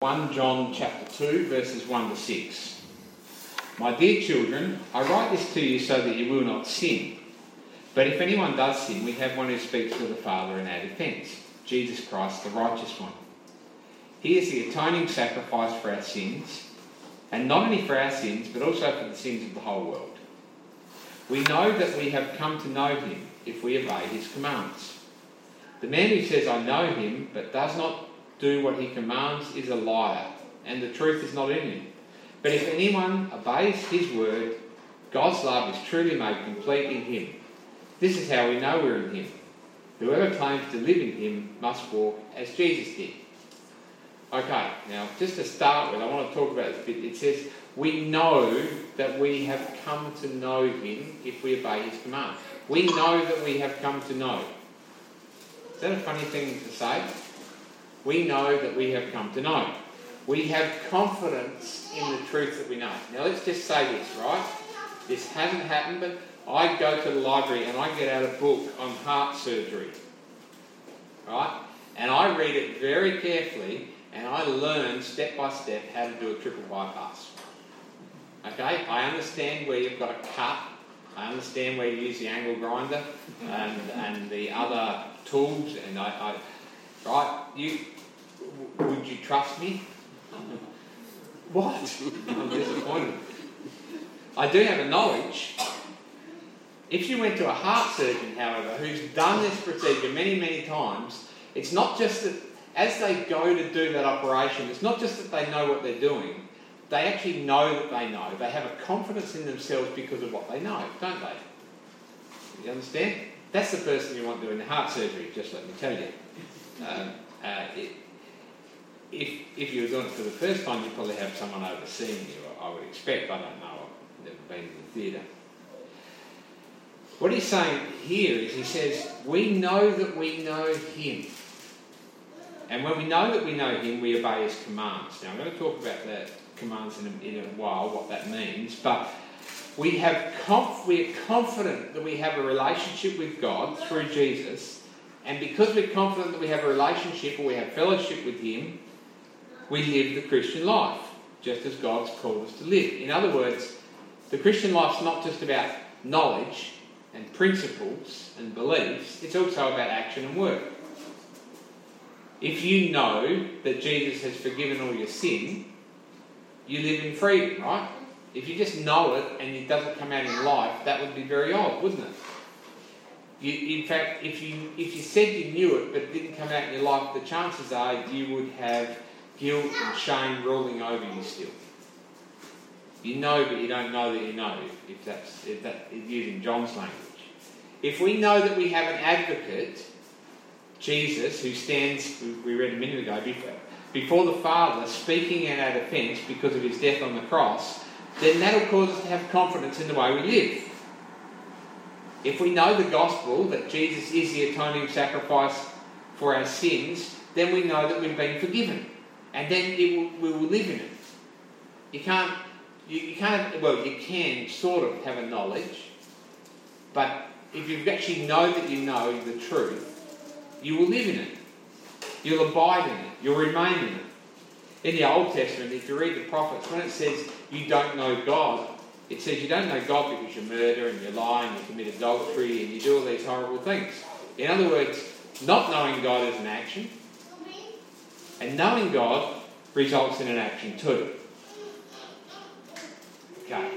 1 John chapter 2, verses 1 to 6. My dear children, I write this to you so that you will not sin. But if anyone does sin, we have one who speaks to the Father in our defence Jesus Christ, the righteous one. He is the atoning sacrifice for our sins, and not only for our sins, but also for the sins of the whole world. We know that we have come to know him if we obey his commands. The man who says, I know him, but does not do what he commands is a liar, and the truth is not in him. But if anyone obeys his word, God's love is truly made complete in him. This is how we know we're in him. Whoever claims to live in him must walk as Jesus did. Okay, now just to start with, I want to talk about this bit. It says, We know that we have come to know him if we obey his command. We know that we have come to know. Is that a funny thing to say? We know that we have come to know. We have confidence in the truth that we know. Now, let's just say this, right? This hasn't happened, but I go to the library and I get out a book on heart surgery, right? And I read it very carefully and I learn step by step how to do a triple bypass. Okay? I understand where you've got a cut. I understand where you use the angle grinder and, and the other tools. And I, I right? You would you trust me? what? I'm disappointed. I do have a knowledge. If you went to a heart surgeon, however, who's done this procedure many, many times, it's not just that as they go to do that operation, it's not just that they know what they're doing, they actually know that they know. They have a confidence in themselves because of what they know, don't they? You understand? That's the person you want doing the heart surgery, just let me tell you. Um, uh, it, if, if you were doing it for the first time, you'd probably have someone overseeing you, I would expect. I don't know, I've never been in the theatre. What he's saying here is he says, We know that we know him. And when we know that we know him, we obey his commands. Now, I'm going to talk about the commands in a, in a while, what that means, but we have conf- we are confident that we have a relationship with God through Jesus, and because we're confident that we have a relationship or we have fellowship with Him, we live the Christian life, just as God's called us to live. In other words, the Christian life's not just about knowledge and principles and beliefs, it's also about action and work. If you know that Jesus has forgiven all your sin, you live in freedom, right? If you just know it and it doesn't come out in life, that would be very odd, wouldn't it? You, in fact, if you if you said you knew it but it didn't come out in your life, the chances are you would have guilt and shame ruling over you still. You know, but you don't know that you know, if that's if that, using John's language. If we know that we have an advocate, Jesus, who stands, we read a minute ago, before, before the Father, speaking in our defence because of his death on the cross, then that'll cause us to have confidence in the way we live. If we know the gospel, that Jesus is the atoning sacrifice for our sins, then we know that we've been forgiven and then will, we will live in it. You can't, you, you can't, well, you can sort of have a knowledge, but if you actually know that you know the truth, you will live in it. You'll abide in it. You'll remain in it. In the Old Testament, if you read the prophets, when it says you don't know God, it says you don't know God because you murder and you lie and you commit adultery and you do all these horrible things. In other words, not knowing God is an action, and knowing God results in an action too. Okay.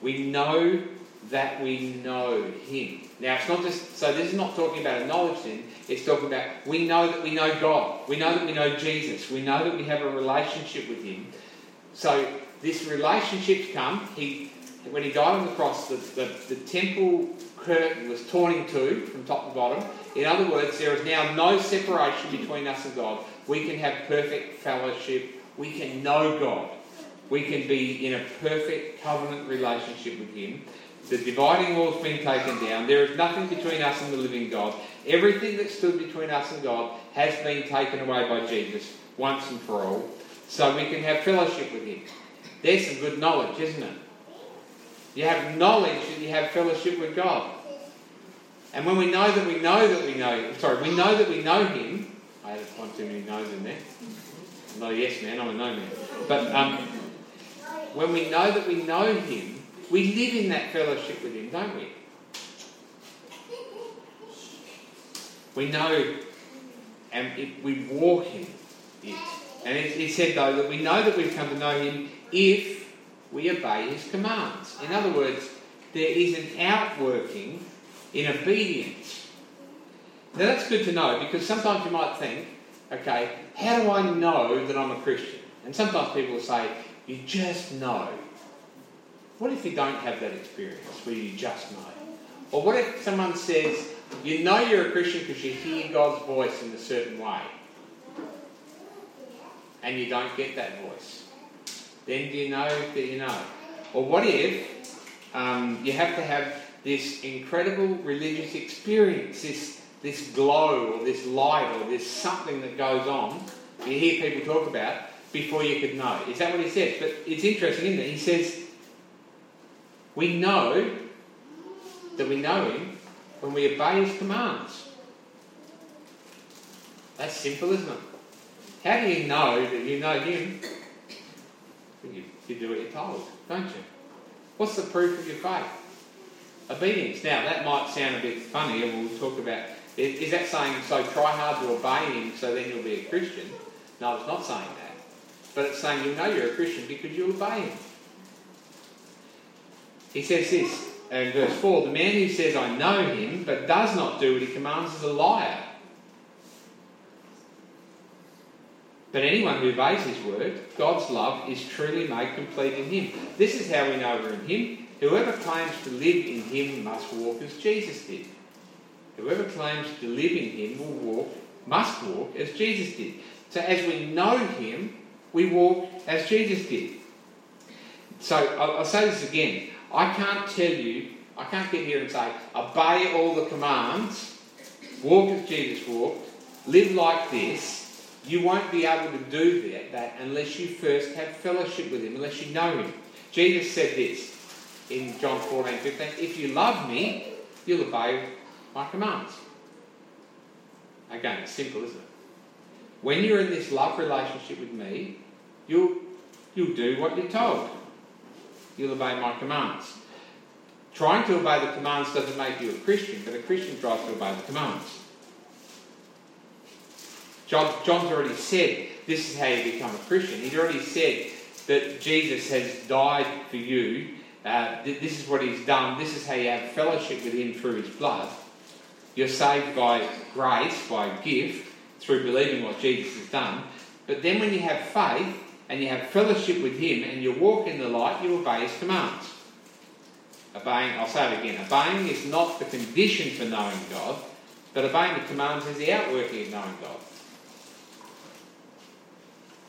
We know that we know Him. Now, it's not just, so this is not talking about a knowledge thing, it's talking about we know that we know God. We know that we know Jesus. We know that we have a relationship with Him. So, this relationship's come. He, when He died on the cross, the, the, the temple curtain was torn in two from top to bottom. In other words, there is now no separation between us and God. We can have perfect fellowship. We can know God. We can be in a perfect covenant relationship with Him. The dividing wall's been taken down. There is nothing between us and the living God. Everything that stood between us and God has been taken away by Jesus once and for all. So we can have fellowship with Him. There's some good knowledge, isn't it? You have knowledge that you have fellowship with God. And when we know that we know that we know, sorry, we know that we know Him, I had one too many no's in there. I'm not a yes man, I'm a no man. But um, when we know that we know Him, we live in that fellowship with Him, don't we? We know and it, we walk it. And it, it said, though, that we know that we've come to know Him if we obey His commands. In other words, there is an outworking in obedience. Now that's good to know because sometimes you might think, okay, how do I know that I'm a Christian? And sometimes people will say, you just know. What if you don't have that experience where you just know? Or what if someone says, you know you're a Christian because you hear God's voice in a certain way, and you don't get that voice? Then do you know that you know? Or what if um, you have to have this incredible religious experience, this, this glow or this light or this something that goes on, you hear people talk about, before you could know. Is that what he says? But it's interesting, isn't it? He says, we know that we know him when we obey his commands. That's simple, isn't it? How do you know that you know him? You, you do what you're told, don't you? What's the proof of your faith? Obedience. Now, that might sound a bit funny, and we'll talk about is that saying, so try hard to obey him so then you'll be a Christian? No, it's not saying that. But it's saying you know you're a Christian because you obey him. He says this in verse 4 The man who says, I know him, but does not do what he commands is a liar. But anyone who obeys his word, God's love is truly made complete in him. This is how we know we're in him. Whoever claims to live in him must walk as Jesus did. Whoever claims to live in him will walk, must walk as Jesus did. So as we know him, we walk as Jesus did. So I'll, say this again. I can't tell you, I can't get here and say, obey all the commands, walk as Jesus walked, live like this. You won't be able to do that, that unless you first have fellowship with Him, unless you know Him. Jesus said this in John 14 15 If you love me, you'll obey my commands. Again, it's simple, isn't it? When you're in this love relationship with me, you'll, you'll do what you're told you'll obey my commands. Trying to obey the commands doesn't make you a Christian, but a Christian tries to obey the commands. John, John's already said this is how you become a Christian. He's already said that Jesus has died for you. Uh, this is what he's done. This is how you have fellowship with him through his blood. You're saved by grace, by gift, through believing what Jesus has done. But then when you have faith, and you have fellowship with Him and you walk in the light, you obey His commands. Obeying, I'll say it again, obeying is not the condition for knowing God, but obeying the commands is the outworking of knowing God.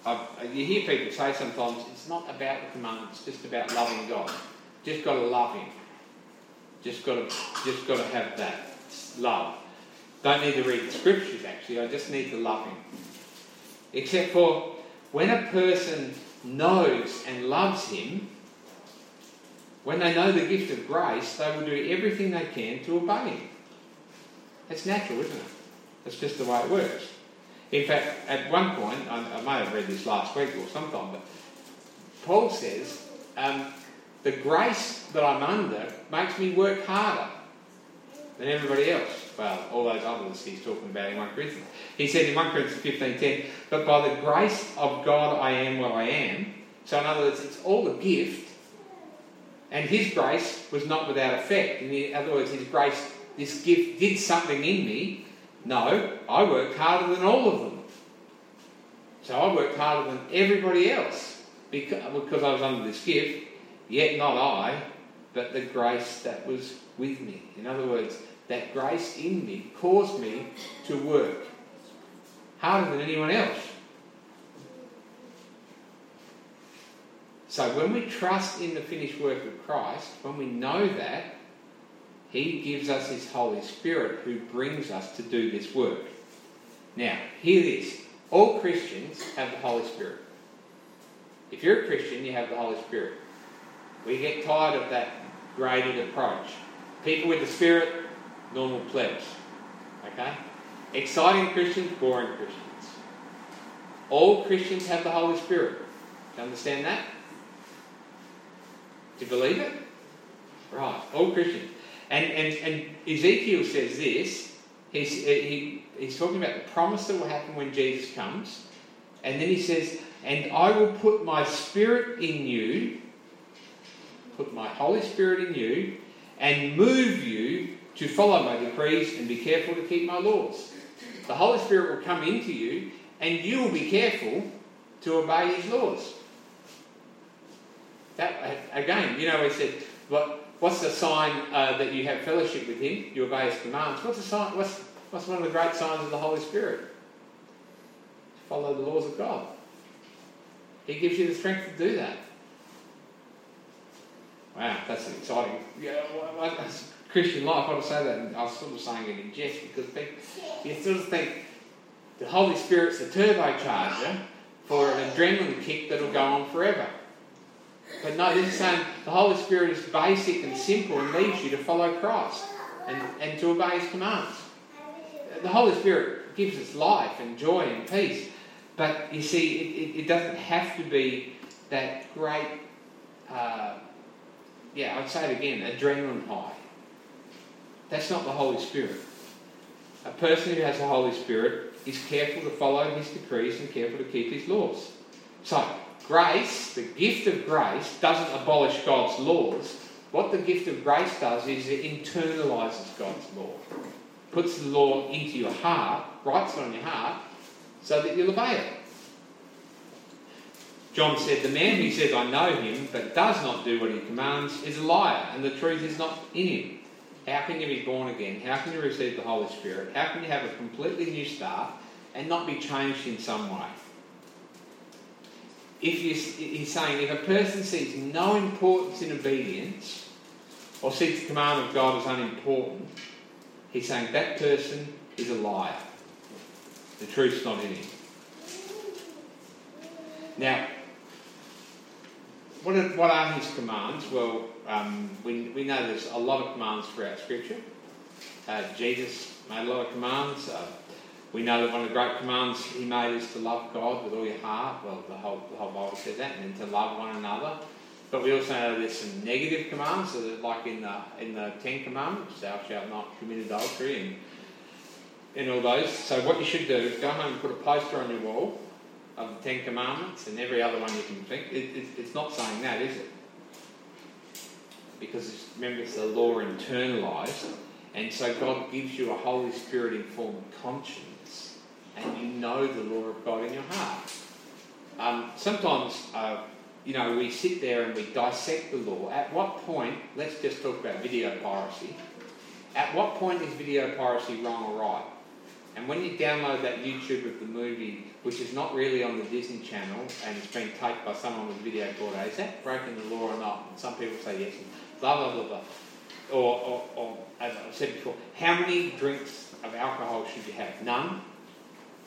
I've, you hear people say sometimes it's not about the commands, it's just about loving God. Just got to love Him. Just got to, just got to have that love. Don't need to read the scriptures actually. I just need to love Him. Except for when a person knows and loves Him, when they know the gift of grace, they will do everything they can to obey Him. It's natural, isn't it? That's just the way it works. In fact, at one point, I, I may have read this last week or sometime, but Paul says, um, the grace that I'm under makes me work harder than everybody else well, all those others he's talking about in 1 Corinthians. He said in 1 Corinthians 15.10, but by the grace of God I am what I am. So in other words, it's all a gift. And his grace was not without effect. In other words, his grace, this gift did something in me. No, I worked harder than all of them. So I worked harder than everybody else because, because I was under this gift. Yet not I, but the grace that was with me. In other words, that grace in me caused me to work harder than anyone else. So when we trust in the finished work of Christ, when we know that, He gives us His Holy Spirit who brings us to do this work. Now, hear this. All Christians have the Holy Spirit. If you're a Christian, you have the Holy Spirit. We get tired of that graded approach. People with the Spirit normal plebs. Okay? Exciting Christians, boring Christians. All Christians have the Holy Spirit. Do you understand that? Do you believe it? Right, all Christians. And, and, and Ezekiel says this. He's, he, he's talking about the promise that will happen when Jesus comes. And then he says, And I will put my spirit in you, put my Holy Spirit in you, and move you to follow my decrees and be careful to keep my laws. The Holy Spirit will come into you, and you will be careful to obey His laws. That again, you know, he said, "What? What's the sign uh, that you have fellowship with Him? You obey His commands. What's the sign? What's what's one of the great signs of the Holy Spirit? To follow the laws of God. He gives you the strength to do that. Wow, that's exciting. Yeah, Christian life. I want to say that, and I was sort of saying it in jest because you sort of think the Holy Spirit's the turbocharger for an adrenaline kick that'll go on forever. But no, this is saying the Holy Spirit is basic and simple and leads you to follow Christ and, and to obey His commands. The Holy Spirit gives us life and joy and peace. But you see, it, it, it doesn't have to be that great, uh, yeah, I'd say it again, adrenaline high. That's not the Holy Spirit. A person who has the Holy Spirit is careful to follow His decrees and careful to keep His laws. So, grace, the gift of grace, doesn't abolish God's laws. What the gift of grace does is it internalises God's law, puts the law into your heart, writes it on your heart, so that you'll obey it. John said, The man who says, I know him, but does not do what he commands, is a liar, and the truth is not in him. How can you be born again? How can you receive the Holy Spirit? How can you have a completely new start and not be changed in some way? If you, he's saying if a person sees no importance in obedience or sees the command of God as unimportant, he's saying that person is a liar. The truth's not in him. Now, what are, what are his commands? Well, um, we, we know there's a lot of commands throughout Scripture. Uh, Jesus made a lot of commands. Uh, we know that one of the great commands he made is to love God with all your heart. Well, the whole, the whole Bible says that, and then to love one another. But we also know there's some negative commands, so like in the in the Ten Commandments, thou shalt not commit adultery, and and all those. So what you should do is go home and put a poster on your wall of the Ten Commandments and every other one you can think. It, it, it's not saying that, is it? Because remember, it's the law internalized, and so God gives you a Holy Spirit informed conscience, and you know the law of God in your heart. Um, sometimes, uh, you know, we sit there and we dissect the law. At what point, let's just talk about video piracy. At what point is video piracy wrong or right? And when you download that YouTube of the movie, which is not really on the Disney Channel, and it's been taped by someone with a video recorder, is that breaking the law or not? And some people say yes, blah, blah, blah, blah. Or, or, or, as I said before, how many drinks of alcohol should you have? None?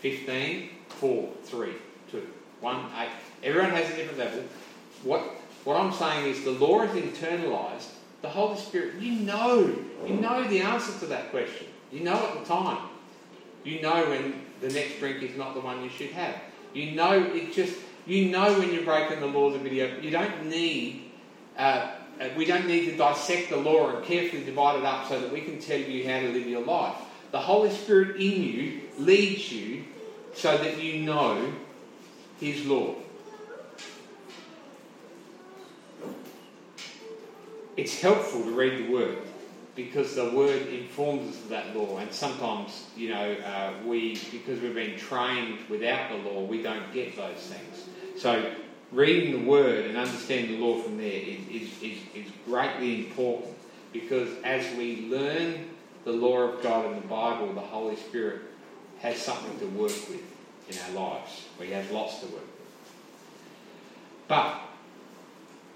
15? 4? 3? 2? 1? 8? Everyone has a different level. What, what I'm saying is the law is internalized. The Holy Spirit, you know, you know the answer to that question. You know at the time. You know when the next drink is not the one you should have. You know it just. You know when you're breaking the laws of video. You don't need. Uh, uh, we don't need to dissect the law and carefully divide it up so that we can tell you how to live your life. The Holy Spirit in you leads you so that you know His law. It's helpful to read the Word because the word informs us of that law. And sometimes, you know, uh, we because we've been trained without the law, we don't get those things. So reading the word and understanding the law from there is, is, is, is greatly important because as we learn the law of God in the Bible, the Holy Spirit has something to work with in our lives. We have lots to work with. But,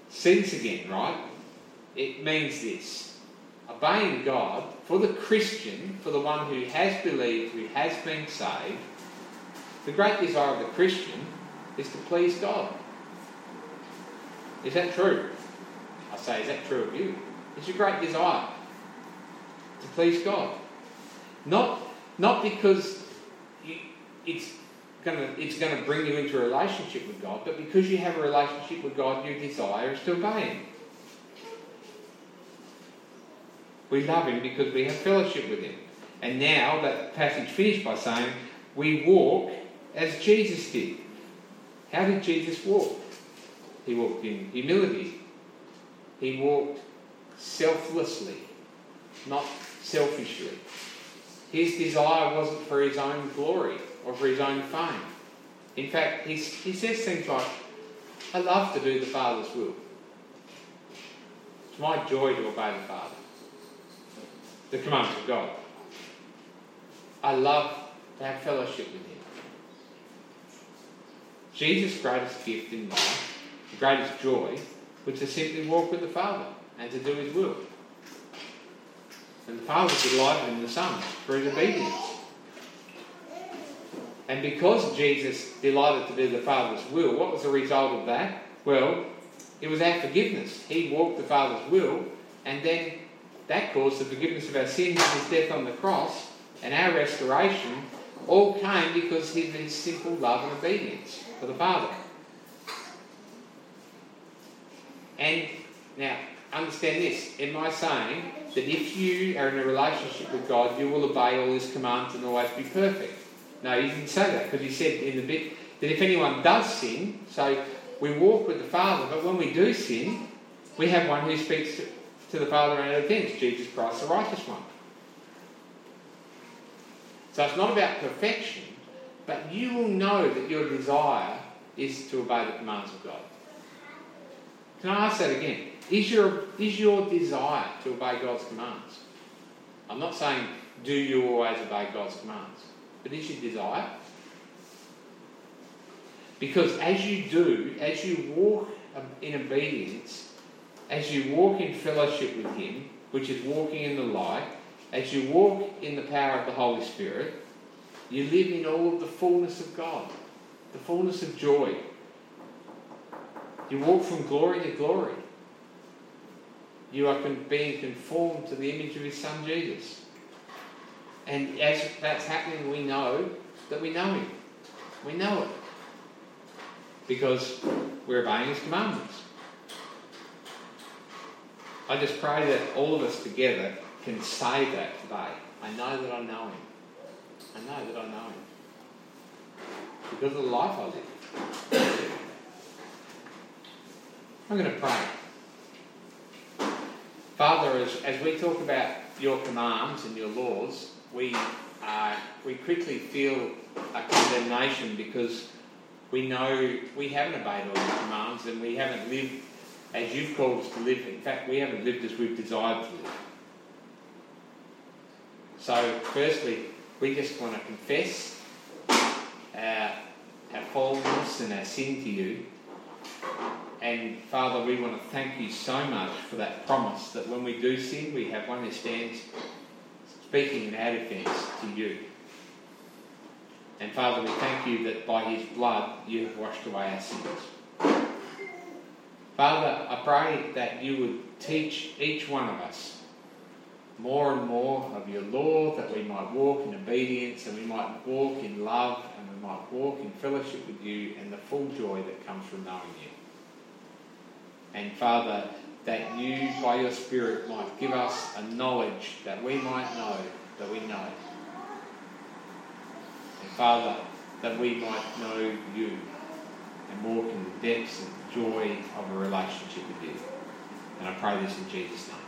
this again, right? It means this obeying God, for the Christian, for the one who has believed, who has been saved, the great desire of the Christian is to please God. Is that true? I say, is that true of you? It's your great desire to please God. Not, not because it's gonna, it's going to bring you into a relationship with God, but because you have a relationship with God, your desire is to obey Him. We love Him because we have fellowship with Him. And now that passage finished by saying, we walk as Jesus did. How did Jesus walk? He walked in humility. He walked selflessly, not selfishly. His desire wasn't for his own glory or for his own fame. In fact, he says things like, I love to do the Father's will. It's my joy to obey the Father, the commands of God. I love to have fellowship with Him. Jesus' greatest gift in life, the greatest joy, was to simply walk with the Father and to do His will. And the Father delighted in the Son for His obedience. And because Jesus delighted to do the Father's will, what was the result of that? Well, it was our forgiveness. He walked the Father's will, and then that caused the forgiveness of our sins and His death on the cross, and our restoration all came because of his simple love and obedience for the Father. And now, understand this. Am I saying that if you are in a relationship with God, you will obey all his commands and always be perfect? No, he didn't say that because he said in the bit that if anyone does sin, so we walk with the Father, but when we do sin, we have one who speaks to the Father and defence, Jesus Christ, the righteous one. So it's not about perfection, but you will know that your desire is to obey the commands of God. Can I ask that again? Is your, is your desire to obey God's commands? I'm not saying do you always obey God's commands, but is your desire? Because as you do, as you walk in obedience, as you walk in fellowship with Him, which is walking in the light, as you walk in the power of the Holy Spirit, you live in all of the fullness of God, the fullness of joy. You walk from glory to glory. You are being conformed to the image of His Son Jesus. And as that's happening, we know that we know Him. We know it. Because we're obeying His commandments. I just pray that all of us together can say that today. I know that I know him. I know that I know him. Because of the life I live. I'm going to pray. Father, as, as we talk about your commands and your laws, we, uh, we quickly feel a condemnation because we know we haven't obeyed all your commands and we haven't lived as you've called us to live. In fact, we haven't lived as we've desired to live. So, firstly, we just want to confess our, our and our sin to you. And Father, we want to thank you so much for that promise that when we do sin, we have one who stands speaking in our defence to you. And Father, we thank you that by his blood you have washed away our sins. Father, I pray that you would teach each one of us more and more of your law, that we might walk in obedience and we might walk in love and we might walk in fellowship with you and the full joy that comes from knowing you. And Father, that you, by your Spirit, might give us a knowledge that we might know that we know. And Father, that we might know you and walk in the depths and joy of a relationship with you. And I pray this in Jesus' name.